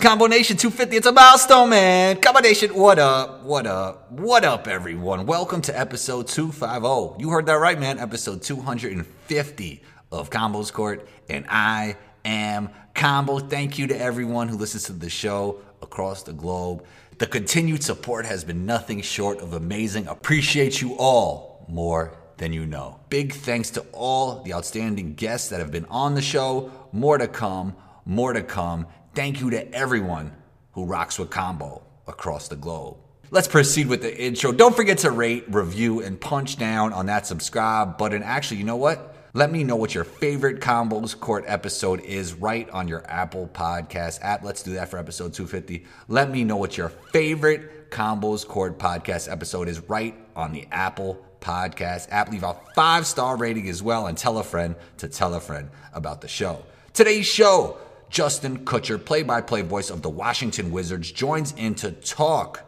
Combo Nation 250, it's a milestone, man. Combo Nation, what up? What up? What up, everyone? Welcome to episode 250. You heard that right, man. Episode 250 of Combos Court, and I am Combo. Thank you to everyone who listens to the show across the globe. The continued support has been nothing short of amazing. Appreciate you all more than you know. Big thanks to all the outstanding guests that have been on the show. More to come, more to come. Thank you to everyone who rocks with Combo across the globe. Let's proceed with the intro. Don't forget to rate, review, and punch down on that subscribe button. Actually, you know what? Let me know what your favorite Combos Court episode is right on your Apple Podcast app. Let's do that for episode 250. Let me know what your favorite Combos Court podcast episode is right on the Apple Podcast app. Leave a five star rating as well and tell a friend to tell a friend about the show. Today's show Justin Kutcher, play by play voice of the Washington Wizards, joins in to talk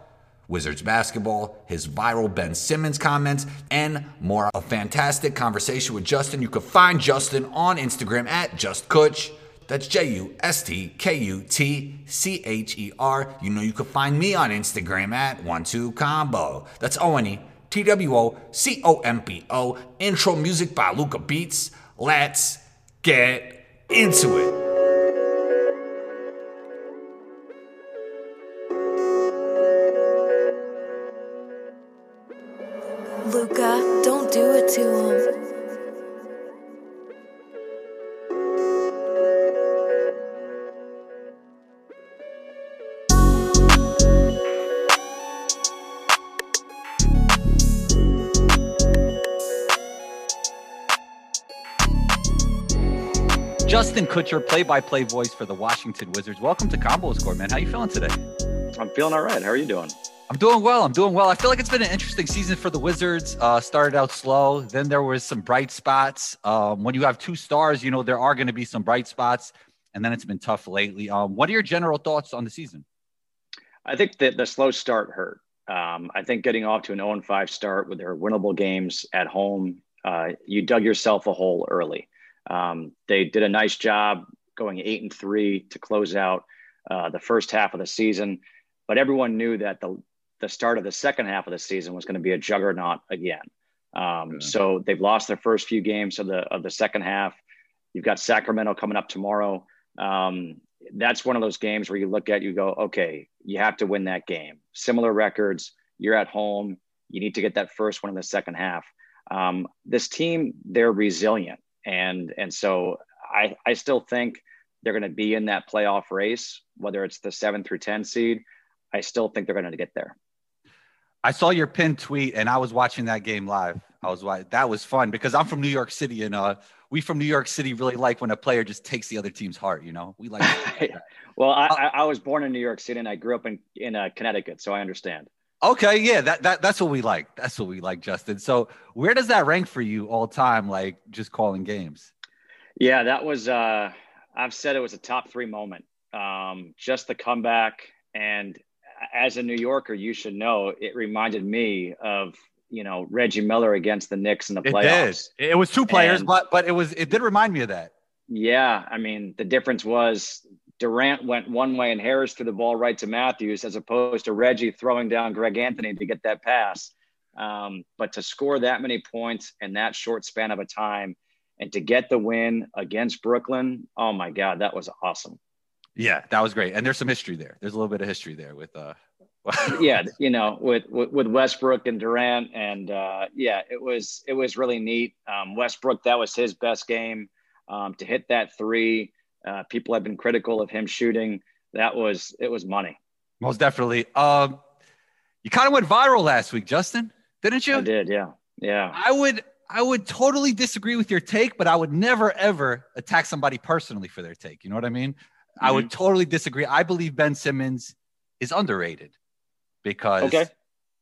Wizards basketball, his viral Ben Simmons comments, and more. A fantastic conversation with Justin. You can find Justin on Instagram at JustKutch. That's J U S T K U T C H E R. You know you can find me on Instagram at one two combo. That's O N E T W O C O M P O. Intro music by Luca Beats. Let's get into it. Justin Kutcher, play-by-play voice for the Washington Wizards. Welcome to Combos Court, man. How you feeling today? I'm feeling all right. How are you doing? I'm doing well. I'm doing well. I feel like it's been an interesting season for the Wizards. Uh, started out slow, then there was some bright spots. Um, when you have two stars, you know there are going to be some bright spots, and then it's been tough lately. Um, what are your general thoughts on the season? I think that the slow start hurt. Um, I think getting off to an 0 5 start with their winnable games at home, uh, you dug yourself a hole early. Um, they did a nice job going eight and three to close out uh, the first half of the season, but everyone knew that the the start of the second half of the season was going to be a juggernaut again. Um, So they've lost their first few games of the of the second half. You've got Sacramento coming up tomorrow. Um, that's one of those games where you look at you go, okay, you have to win that game. Similar records. You're at home. You need to get that first one in the second half. Um, this team, they're resilient, and and so I I still think they're going to be in that playoff race, whether it's the seven through ten seed. I still think they're going to get there. I saw your pinned tweet, and I was watching that game live. I was like, that was fun because I'm from New York City, and uh, we from New York City really like when a player just takes the other team's heart. You know, we like. well, I, I, was born in New York City, and I grew up in in uh, Connecticut, so I understand. Okay, yeah, that, that that's what we like. That's what we like, Justin. So, where does that rank for you all time? Like just calling games? Yeah, that was. uh I've said it was a top three moment. Um, just the comeback and as a New Yorker, you should know it reminded me of you know Reggie Miller against the Knicks in the playoffs. It, did. it was two players, and, but but it was it did remind me of that. Yeah, I mean the difference was Durant went one way and Harris threw the ball right to Matthews, as opposed to Reggie throwing down Greg Anthony to get that pass. Um, but to score that many points in that short span of a time, and to get the win against Brooklyn, oh my God, that was awesome. Yeah, that was great. And there's some history there. There's a little bit of history there with uh yeah, you know, with, with, with Westbrook and Durant and uh yeah, it was it was really neat. Um Westbrook that was his best game um to hit that 3. Uh people have been critical of him shooting. That was it was money. Most definitely. Um you kind of went viral last week, Justin, didn't you? I did, yeah. Yeah. I would I would totally disagree with your take, but I would never ever attack somebody personally for their take. You know what I mean? Mm-hmm. I would mm-hmm. totally disagree. I believe Ben Simmons is underrated because okay.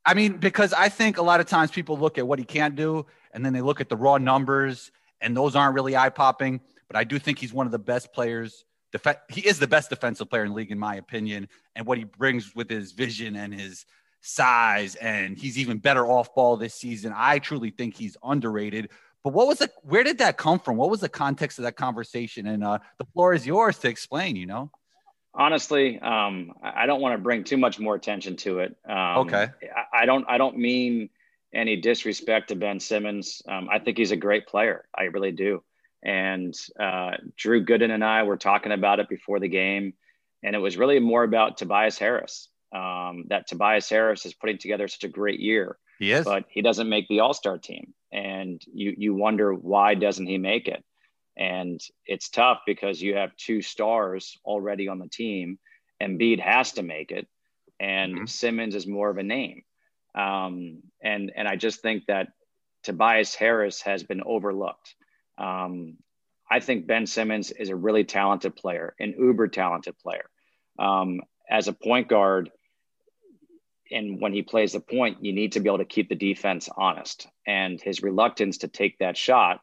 I mean, because I think a lot of times people look at what he can't do and then they look at the raw numbers and those aren't really eye popping. But I do think he's one of the best players. Def- he is the best defensive player in the league, in my opinion. And what he brings with his vision and his size, and he's even better off ball this season. I truly think he's underrated. But what was the where did that come from? What was the context of that conversation? And uh, the floor is yours to explain. You know. Honestly, um, I don't want to bring too much more attention to it. Um, okay. I, I, don't. I don't mean any disrespect to Ben Simmons. Um, I think he's a great player. I really do. And uh, Drew Gooden and I were talking about it before the game, and it was really more about Tobias Harris. Um, that Tobias Harris is putting together such a great year. He is, but he doesn't make the All Star team, and you you wonder why doesn't he make it? And it's tough because you have two stars already on the team. Embiid has to make it, and mm-hmm. Simmons is more of a name. Um, and and I just think that Tobias Harris has been overlooked. Um, I think Ben Simmons is a really talented player, an uber talented player. Um, as a point guard, and when he plays the point, you need to be able to keep the defense honest. And his reluctance to take that shot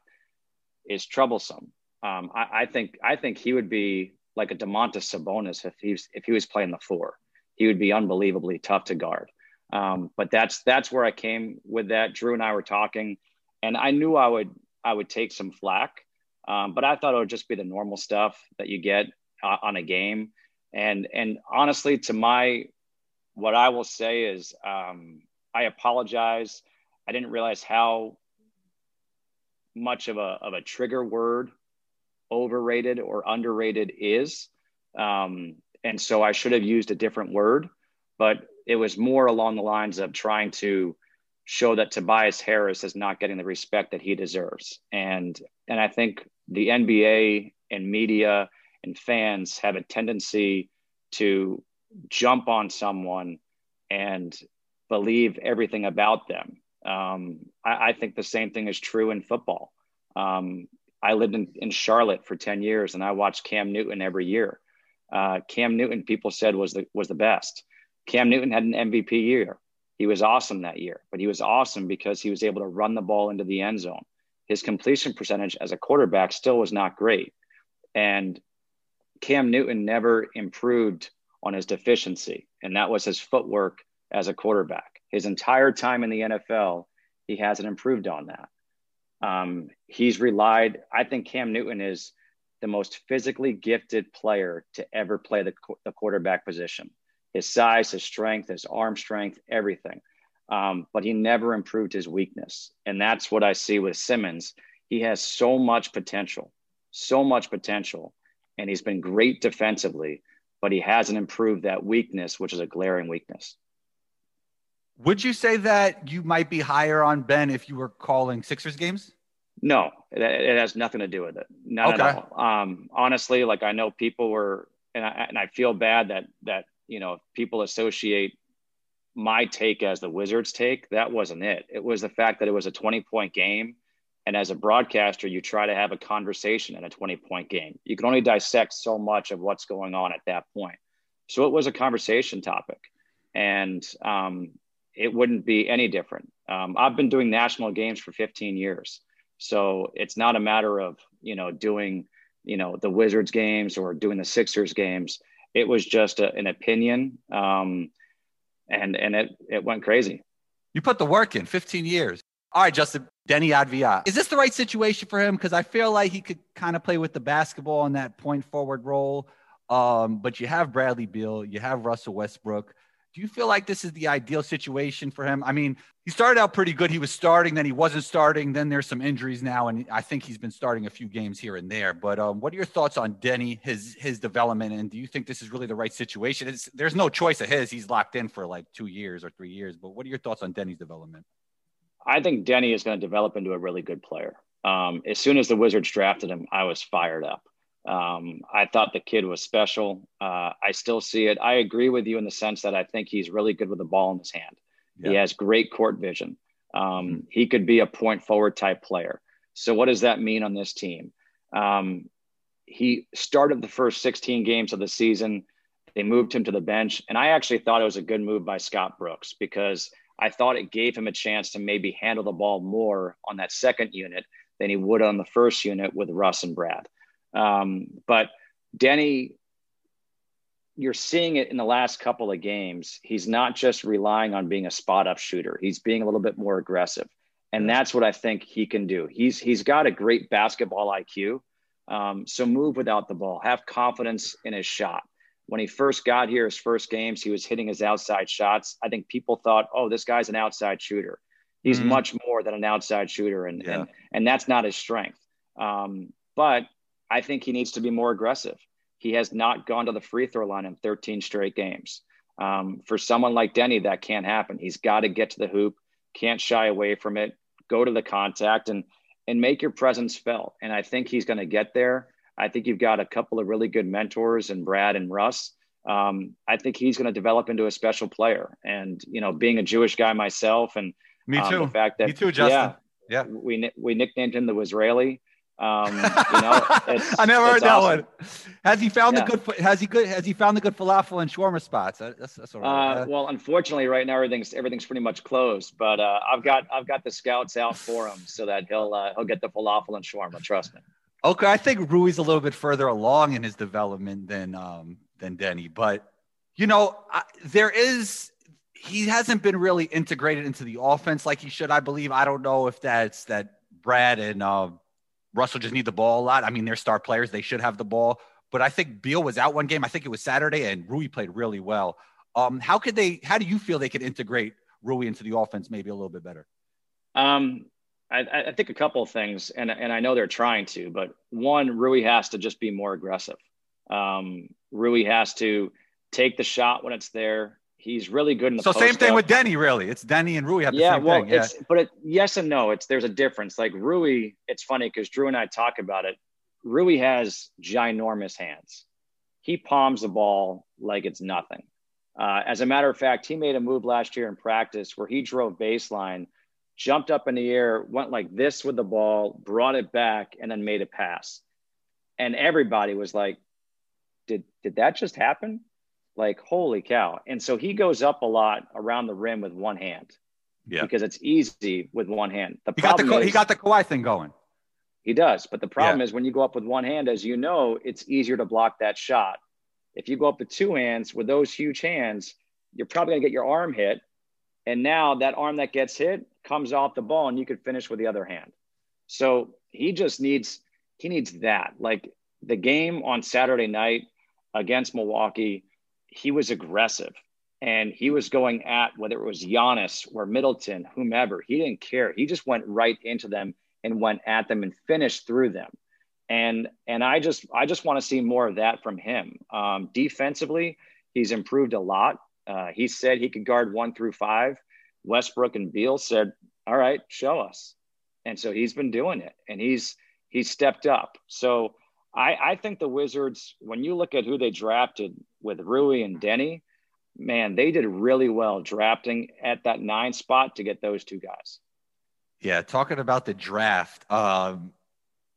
is troublesome. Um, I, I, think I think he would be like a Domantas Sabonis if he's if he was playing the four. He would be unbelievably tough to guard. Um, but that's that's where I came with that. Drew and I were talking, and I knew I would I would take some flack, um, but I thought it would just be the normal stuff that you get uh, on a game. And and honestly, to my what I will say is um, I apologize. I didn't realize how much of a, of a trigger word overrated or underrated is. Um, and so I should have used a different word, but it was more along the lines of trying to show that Tobias Harris is not getting the respect that he deserves. And, and I think the NBA and media and fans have a tendency to jump on someone and believe everything about them um, I, I, think the same thing is true in football. Um, I lived in, in Charlotte for 10 years and I watched Cam Newton every year. Uh, Cam Newton, people said was the, was the best. Cam Newton had an MVP year. He was awesome that year, but he was awesome because he was able to run the ball into the end zone. His completion percentage as a quarterback still was not great. And Cam Newton never improved on his deficiency, and that was his footwork as a quarterback his entire time in the NFL, he hasn't improved on that. Um, he's relied, I think Cam Newton is the most physically gifted player to ever play the, the quarterback position. His size, his strength, his arm strength, everything. Um, but he never improved his weakness. And that's what I see with Simmons. He has so much potential, so much potential. And he's been great defensively, but he hasn't improved that weakness, which is a glaring weakness. Would you say that you might be higher on Ben if you were calling Sixers games? No, it, it has nothing to do with it. Not okay. at all. Um, honestly, like I know people were, and I, and I feel bad that that you know people associate my take as the Wizards take. That wasn't it. It was the fact that it was a 20 point game. And as a broadcaster, you try to have a conversation in a 20 point game. You can only dissect so much of what's going on at that point. So it was a conversation topic. And um, it wouldn't be any different. Um, I've been doing national games for 15 years. So it's not a matter of, you know, doing, you know, the Wizards games or doing the Sixers games. It was just a, an opinion. Um, and, and it, it went crazy. You put the work in 15 years. All right, Justin, Deni Avdija. Is this the right situation for him? Because I feel like he could kind of play with the basketball in that point forward role. Um, but you have Bradley Beal, you have Russell Westbrook. Do you feel like this is the ideal situation for him? I mean, he started out pretty good. He was starting, then he wasn't starting. Then there's some injuries now, and I think he's been starting a few games here and there. But um, what are your thoughts on Deni, his his development, and do you think this is really the right situation? It's, there's no choice of his. He's locked in for like two years or three years. But what are your thoughts on Deni's development? I think Deni is going to develop into a really good player. Um, as soon as the Wizards drafted him, I was fired up. Um, I thought the kid was special. Uh, I still see it. I agree with you in the sense that I think he's really good with the ball in his hand. Yeah. He has great court vision. Um, mm-hmm. He could be a point forward type player. So, what does that mean on this team? Um, he started the first 16 games of the season. They moved him to the bench. And I actually thought it was a good move by Scott Brooks because I thought it gave him a chance to maybe handle the ball more on that second unit than he would on the first unit with Russ and Brad. Um, but Deni, you're seeing it in the last couple of games. He's not just relying on being a spot up shooter. He's being a little bit more aggressive. And that's what I think he can do. He's he's got a great basketball IQ. Um, so move without the ball. Have confidence in his shot. when he first got here, his first games, he was hitting his outside shots. I think people thought, oh, this guy's an outside shooter. He's mm-hmm. much more than an outside shooter, and yeah. and and that's not his strength. Um, but I think he needs to be more aggressive. He has not gone to the free throw line in 13 straight games. Um, for someone like Deni, that can't happen. He's got to get to the hoop, can't shy away from it, go to the contact, and and make your presence felt. And I think he's going to get there. I think you've got a couple of really good mentors and Brad and Russ. Um, I think he's going to develop into a special player. And you know, being a Jewish guy myself, and me um, too. the fact that me too, Justin. Yeah, yeah. we we nicknamed him the Israeli. Um, you know, I never heard that one. Has he found yeah. the good? Has he good? Has he found the good falafel and shawarma spots? That's, that's uh, uh, well, unfortunately, right now everything's everything's pretty much closed. But uh, I've got I've got the scouts out for him so that he'll uh, he'll get the falafel and shawarma. Trust me. Okay, I think Rui's a little bit further along in his development than um, than Deni, but you know, I, there is he hasn't been really integrated into the offense like he should. I believe. I don't know if that's that Brad and uh, Russell just need the ball a lot. I mean, they're star players; they should have the ball. But I think Beal was out one game. I think it was Saturday, and Rui played really well. Um, how could they? How do you feel they could integrate Rui into the offense maybe a little bit better? Um, I, I, think a couple of things, and and I know they're trying to, but one, Rui has to just be more aggressive. Um, Rui has to take the shot when it's there. He's really good in the. So same thing with Deni, really. It's Deni and Rui have the yeah, same well, thing. Yeah, but it, yes and no. It's there's a difference. Like Rui, it's funny because Drew and I talk about it. Rui has ginormous hands. He palms the ball like it's nothing. Uh, as a matter of fact, he made a move last year in practice where he drove baseline jumped up in the air, went like this with the ball, brought it back, and then made a pass. And everybody was like, did, did that just happen? Like, holy cow. And so he goes up a lot around the rim with one hand. Yeah. Because it's easy with one hand. The he got the, is, he got the Kawhi thing going. He does. But the problem yeah. is when you go up with one hand, as you know, it's easier to block that shot. If you go up with two hands with those huge hands, you're probably going to get your arm hit. And now that arm that gets hit comes off the ball and you could finish with the other hand. So he just needs he needs that. Like the game on Saturday night against Milwaukee, he was aggressive and he was going at whether it was Giannis or Middleton, whomever. He didn't care. He just went right into them and went at them and finished through them. And and I just I just want to see more of that from him. Um, defensively, he's improved a lot. Uh, he said he could guard one through five. Westbrook and Beal said, "All right, show us," and so he's been doing it, and he's he's stepped up. So I, I think the Wizards, when you look at who they drafted with Rui and Deni, man, they did really well drafting at that nine spot to get those two guys. Yeah, talking about the draft, um,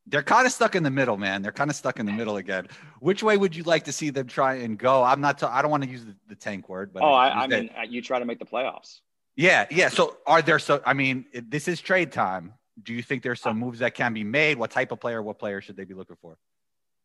they're kind of stuck in the middle, man. They're kind of stuck in the middle again. Which way would you like to see them try and go? I'm not. T- I don't want to use the, the tank word, but oh, I, I mean, you try to make the playoffs. Yeah, yeah. So are there so I mean, this is trade time. Do you think there's some moves that can be made? What type of player, what player should they be looking for?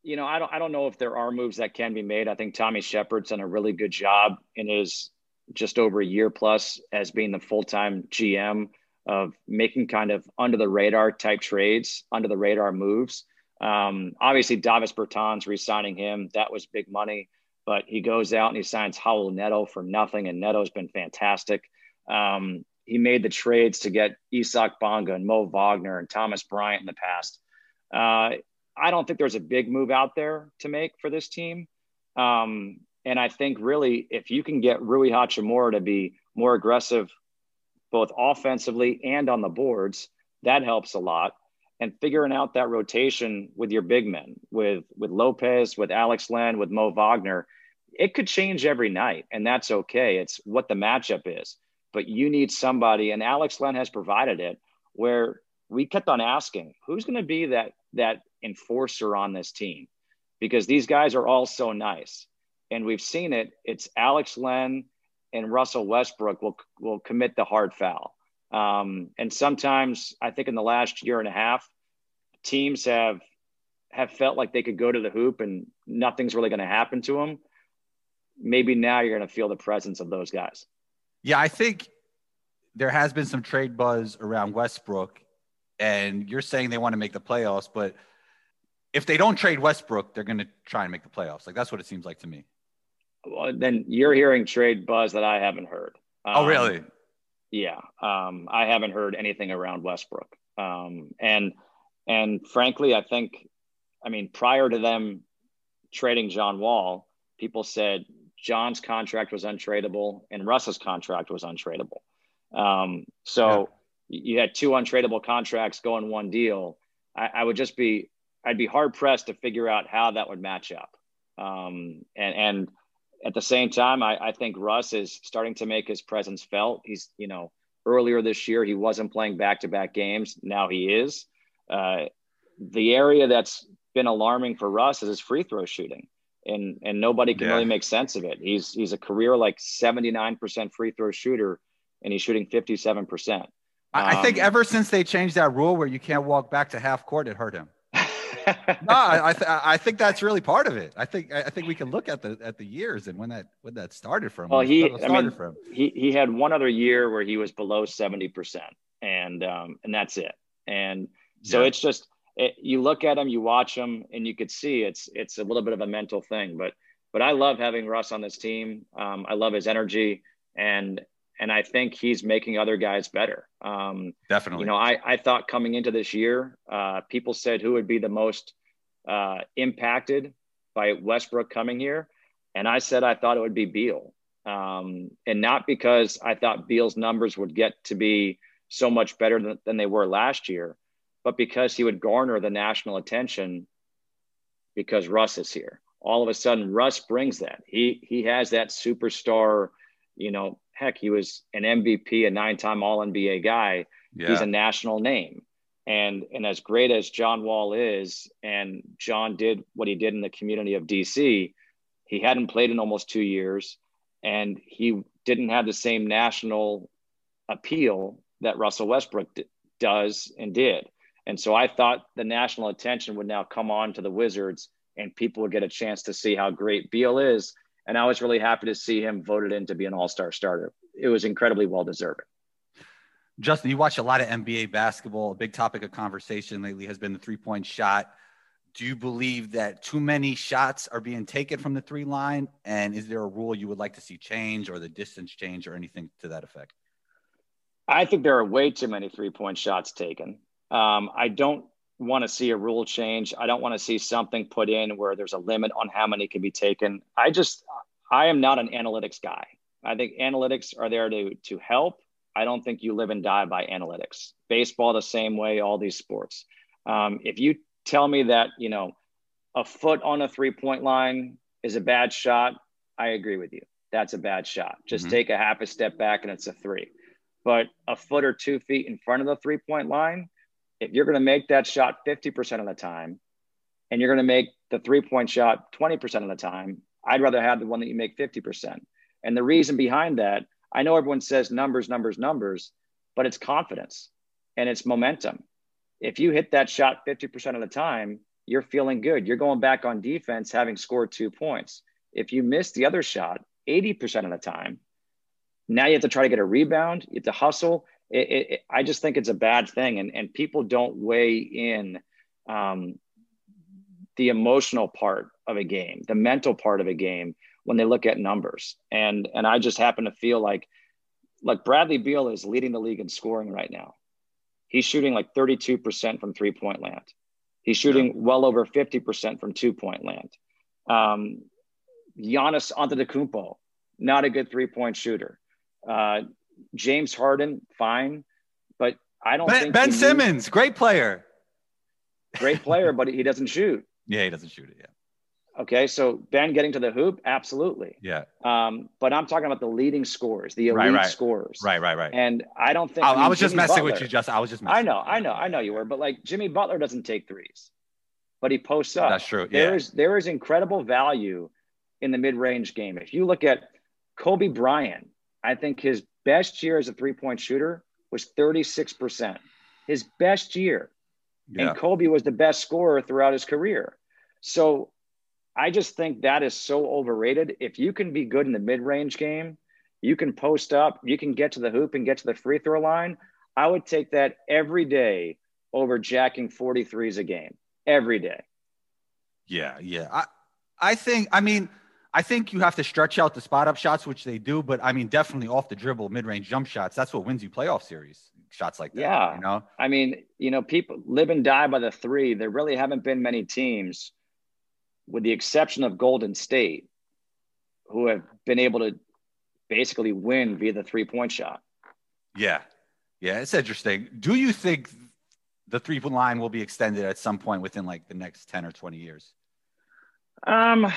You know, I don't I don't know if there are moves that can be made. I think Tommy Sheppard's done a really good job in his just over a year plus as being the full-time GM of making kind of under the radar type trades, under the radar moves. Um, obviously, Davis Bertans re-signing him, that was big money. But he goes out and he signs Raul Neto for nothing, and Neto's been fantastic. Um, he made the trades to get Isaac Bonga and Mo Wagner and Thomas Bryant in the past. Uh, I don't think there's a big move out there to make for this team. Um, and I think really, if you can get Rui Hachimura to be more aggressive, both offensively and on the boards, that helps a lot. And figuring out that rotation with your big men, with with Lopez, with Alex Len, with Mo Wagner, it could change every night, and that's okay. It's what the matchup is but you need somebody, and Alex Len has provided it, where we kept on asking, who's going to be that that enforcer on this team? Because these guys are all so nice, and we've seen it. It's Alex Len and Russell Westbrook will will commit the hard foul, um, and sometimes I think in the last year and a half, teams have have felt like they could go to the hoop and nothing's really going to happen to them. Maybe now you're going to feel the presence of those guys. Yeah, I think there has been some trade buzz around Westbrook, and you're saying they want to make the playoffs, but if they don't trade Westbrook, they're going to try and make the playoffs. Like that's what it seems like to me. Well, then you're hearing trade buzz that I haven't heard. oh, Um, really? Yeah, um, I haven't heard anything around Westbrook, um, and and frankly, I think, I mean, prior to them trading John Wall, people said John's contract was untradeable and Russ's contract was untradeable. Um, so you had two untradeable contracts going one deal. I, I would just be, I'd be hard pressed to figure out how that would match up. Um, and and at the same time, I, I think Russ is starting to make his presence felt. He's, you know, earlier this year he wasn't playing back to back games. Now he is. Uh, the area that's been alarming for Russ is his free throw shooting, and and nobody can Yeah. really make sense of it. He's he's a career like seventy nine percent free throw shooter, and he's shooting fifty seven percent. I, I think Um, ever since they changed that rule where you can't walk back to half court, it hurt him. No, I I, th- I think that's really part of it. I think I think we can look at the at the years and when that when that started from. Well, he- it I mean, from. he he had one other year where he was below 70% and um and that's it and so Yeah. it's just it, you look at him you watch him and you could see it's it's a little bit of a mental thing but but i love having russ on this team um, i love his energy and and i think he's making other guys better um, definitely. you know i i thought coming into this year uh, people said who would be the most uh, impacted by westbrook coming here and i said i thought it would be beal um, and not because I thought Beal's numbers would get to be so much better than, than they were last year, but because he would garner the national attention because Russ is here. All of a sudden, Russ brings that. He he has that superstar. You know, heck, he was an MVP, a nine-time All NBA guy. yeah. He's a national name. And and as great as John Wall is, and John did what he did in the community of DC, he hadn't played in almost two years, and he didn't have the same national appeal that Russell Westbrook d- does and did. And so I thought the national attention would now come on to the Wizards, and people would get a chance to see how great Beal is. And I was really happy to see him voted in to be an All Star starter. It was incredibly well deserving. Justin, you watch a lot of NBA basketball. A big topic of conversation lately has been the three point shot. Do you believe that too many shots are being taken from the three line? And is there a rule you would like to see change or the distance change or anything to that effect? I think there are way too many three point shots taken. Um, I don't want to see a rule change. I don't want to see something put in where there's a limit on how many can be taken. I just, I am not an analytics guy. I think analytics are there to to help. I don't think you live and die by analytics. Baseball the same way. All these sports. Um, if you tell me that you know a foot on a three point line is a bad shot, I agree with you. That's a bad shot. Just Mhm. take a half a step back and it's a three but a foot or two feet in front of the three point line, if you're going to make that shot 50% of the time and you're going to make the three point shot 20% of the time, I'd rather have the one that you make 50%. And the reason behind that, I know everyone says numbers, numbers, numbers, but it's confidence and it's momentum. If you hit that shot 50% of the time, you're feeling good. You're going back on defense having scored two points. If you miss the other shot 80% of the time, now you have to try to get a rebound. You have to hustle. It, it, I just think it's a bad thing, and and people don't weigh in um, the emotional part of a game, the mental part of a game when they look at numbers. And and I just happen to feel like like Bradley Beal is leading the league in scoring right now. He's shooting like 32% from three point land. He's shooting well over 50% from two point land. Um, Giannis Antetokounmpo, not a good three point shooter. Uh, James Harden, fine, but I don't Ben, think ben he needs- Simmons, great player. great player, but he doesn't shoot. Yeah, he doesn't shoot it. Yeah. Okay, so Ben getting to the hoop, absolutely. Yeah. Um, but I'm talking about the leading scores, the elite Right, right. scorers. Right, right, right. And I don't think I, I, mean, was just Jimmy messing with you, Justin. I was just messing I know. I know, I know you were, but like Jimmy Butler doesn't take threes, but he posts up. That's true. There Yeah. is there is incredible value in the mid-range game. If you look at Kobe Bryant, I think his best year as a three-point shooter was 36%. His best year. Yeah. And Kobe was the best scorer throughout his career. So I just think that is so overrated. If you can be good in the mid-range game, you can post up, you can get to the hoop and get to the free throw line. I would take that every day over jacking 43s a game. Every day. Yeah, yeah. I, I think. I mean, I think you have to stretch out the spot up shots, which they do, but I mean, definitely off the dribble, mid range jump shots. That's what wins you playoff series shots like that. Yeah. You know, I mean, you know, people live and die by the three. There really haven't been many teams, with the exception of Golden State, who have been able to basically win via the three point shot. Yeah. Yeah. It's interesting. Do you think the three point line will be extended at some point within like the next 10 or 20 years? Um,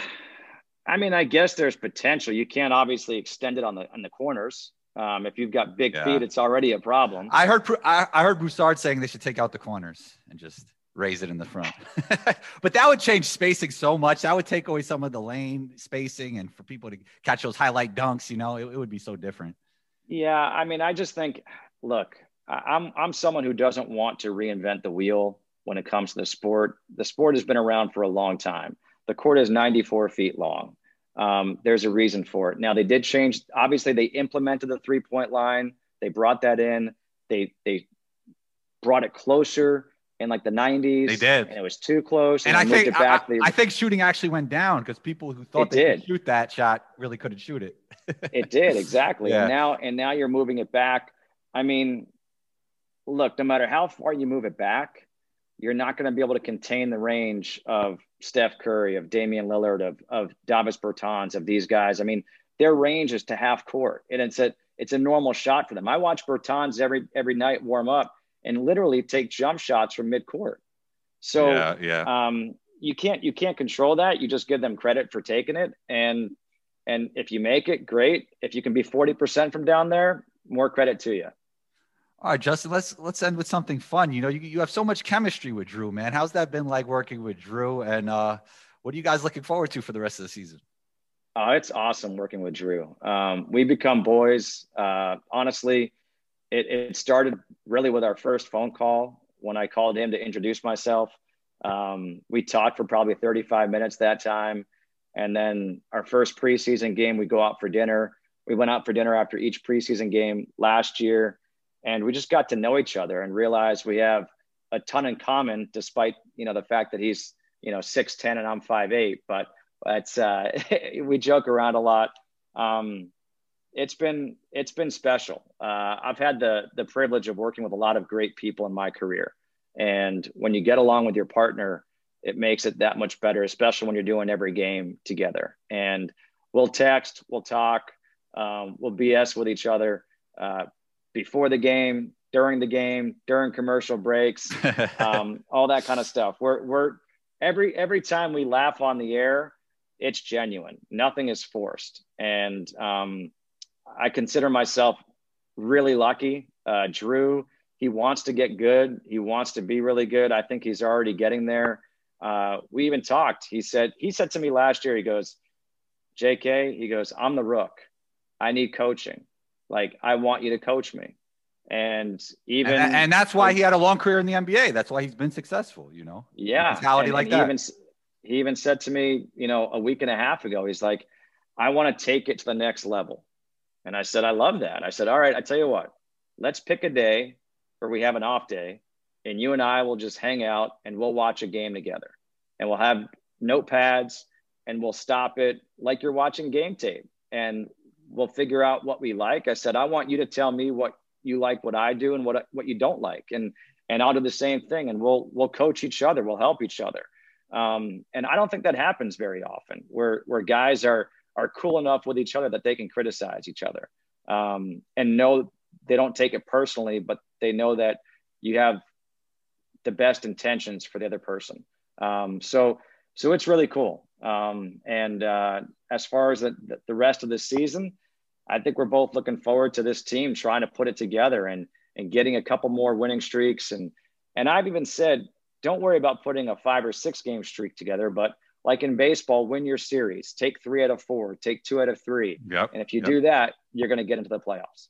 I mean, I guess there's potential. You can't obviously extend it on the on the corners. Um, if you've got big Yeah. feet, it's already a problem. I heard I, I heard Broussard saying they should take out the corners and just raise it in the front. but that would change spacing so much. That would take away some of the lane spacing and for people to catch those highlight dunks, you know, it, it would be so different. Yeah, I mean, I just think, look, I'm I'm someone who doesn't want to reinvent the wheel when it comes to the sport. The sport has been around for a long time. The court is 94 feet long. Um, there's a reason for it. Now they did change. Obviously, they implemented the three point line. They brought that in. They they brought it closer in like the 90s. They did. and it was too close. And they I think it back. I, They- I think shooting actually went down because people who thought they could did. shoot that shot really couldn't shoot it. it did exactly Yeah. and now and now you're moving it back i mean look no matter how far you move it back you're not going to be able to contain the range of steph curry of damian lillard of, of davis bertans of these guys i mean their range is to half court and it's a it's a normal shot for them i watch bertans every every night warm up and literally take jump shots from mid court so yeah, yeah. um, you can't you can't control that. You just give them credit for taking it, and and if you make it, great. If you can be forty percent from down there, more credit to you. All right, Justin, let's let's end with something fun. You know, you, you have so much chemistry with Drew, man. How's that been like working with Drew? And uh, what are you guys looking forward to for the rest of the season? Oh, it's awesome working with Drew. Um, we become boys. Uh, honestly, it, it started really with our first phone call when I called him to introduce myself. Um, we talked for probably 35 minutes that time. And then our first preseason game, we go out for dinner. We went out for dinner after each preseason game last year. And we just got to know each other and realized we have a ton in common, despite, you know, the fact that he's, you know, 6'10 and I'm 5'8. But it's, uh, we joke around a lot. Um, it's been it's been special. Uh, I've had the the privilege of working with a lot of great people in my career, and when you get along with your partner, it makes it that much better, especially when you're doing every game together. And we'll text, we'll talk, um, we'll BS with each other uh, before the game, during the game, during commercial breaks, um, all that kind of stuff. We're we're every every time we laugh on the air, it's genuine. Nothing is forced, and um, I consider myself really lucky. Uh, Drew, he wants to get good. He wants to be really good. I think he's already getting there. Uh, we even talked. He said he said to me last year. He goes, "J.K." He goes, "I'm the rook. I need coaching. Like I want you to coach me." And even and, and that's why he had a long career in the NBA. That's why he's been successful. You know, yeah, mentality like that. Even, he even said to me, you know, a week and a half ago, he's like, "I want to take it to the next level." And I said, I love that. I said, all right, I tell you what, let's pick a day where we have an off day and you and I will just hang out and we'll watch a game together and we'll have notepads and we'll stop it like you're watching game tape and we'll figure out what we like. I said, I want you to tell me what you like, what I do and what, what you don't like. And, and I'll do the same thing and we'll, we'll coach each other. We'll help each other. Um, and I don't think that happens very often where, where guys are, are cool enough with each other that they can criticize each other um, and know they don't take it personally, but they know that you have the best intentions for the other person. Um, so, so it's really cool. Um, and uh, as far as the, the rest of the season, I think we're both looking forward to this team trying to put it together and and getting a couple more winning streaks. And and I've even said, don't worry about putting a five or six game streak together, but like in baseball, win your series, take three out of four, take two out of three. Yep. And if you yep. do that, you're going to get into the playoffs.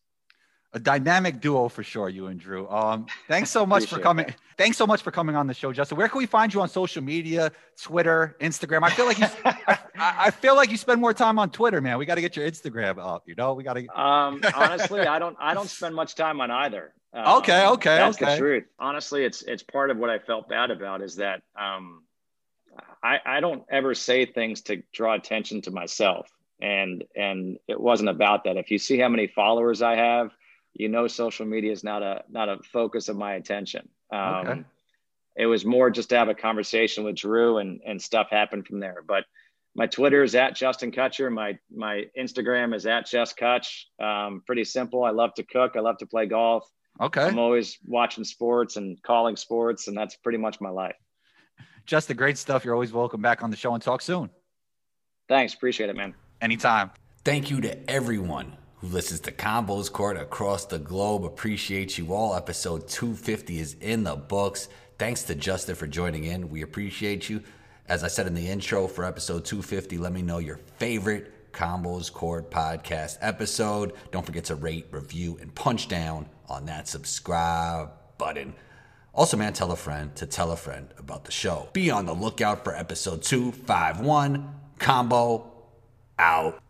A dynamic duo for sure, you and Drew. Um, thanks so much for coming. that. Thanks so much for coming on the show, Justin. Where can we find you on social media, Twitter, Instagram? I feel like you, I, I feel like you spend more time on Twitter, man. We got to get your Instagram up. You know, we got to. Um, honestly, I don't. I don't spend much time on either. Um, Okay, okay, That's okay. the truth. Honestly, it's it's part of what I felt bad about is that um, I, I don't ever say things to draw attention to myself. And and it wasn't about that. If you see how many followers I have, you know social media is not a not a focus of my attention. Um, okay. It was more just to have a conversation with Drew and and stuff happened from there. But my Twitter is at Justin Kutcher. My my Instagram is at Just Kutch. Um, pretty simple. I love to cook. I love to play golf. Okay. I'm always watching sports and calling sports, and that's pretty much my life. Just the great stuff. You're always welcome back on the show and talk soon. Thanks. Appreciate it, man. Anytime. Thank you to everyone who listens to Combos Court across the globe. Appreciate you all. Episode 250 is in the books. Thanks to Justin for joining in. We appreciate you. As I said in the intro for episode 250, let me know your favorite Combos Court podcast episode. Don't forget to rate, review, and punch down on that subscribe button. Also, man, tell a friend to tell a friend about the show. Be on the lookout for episode 251. Combo out.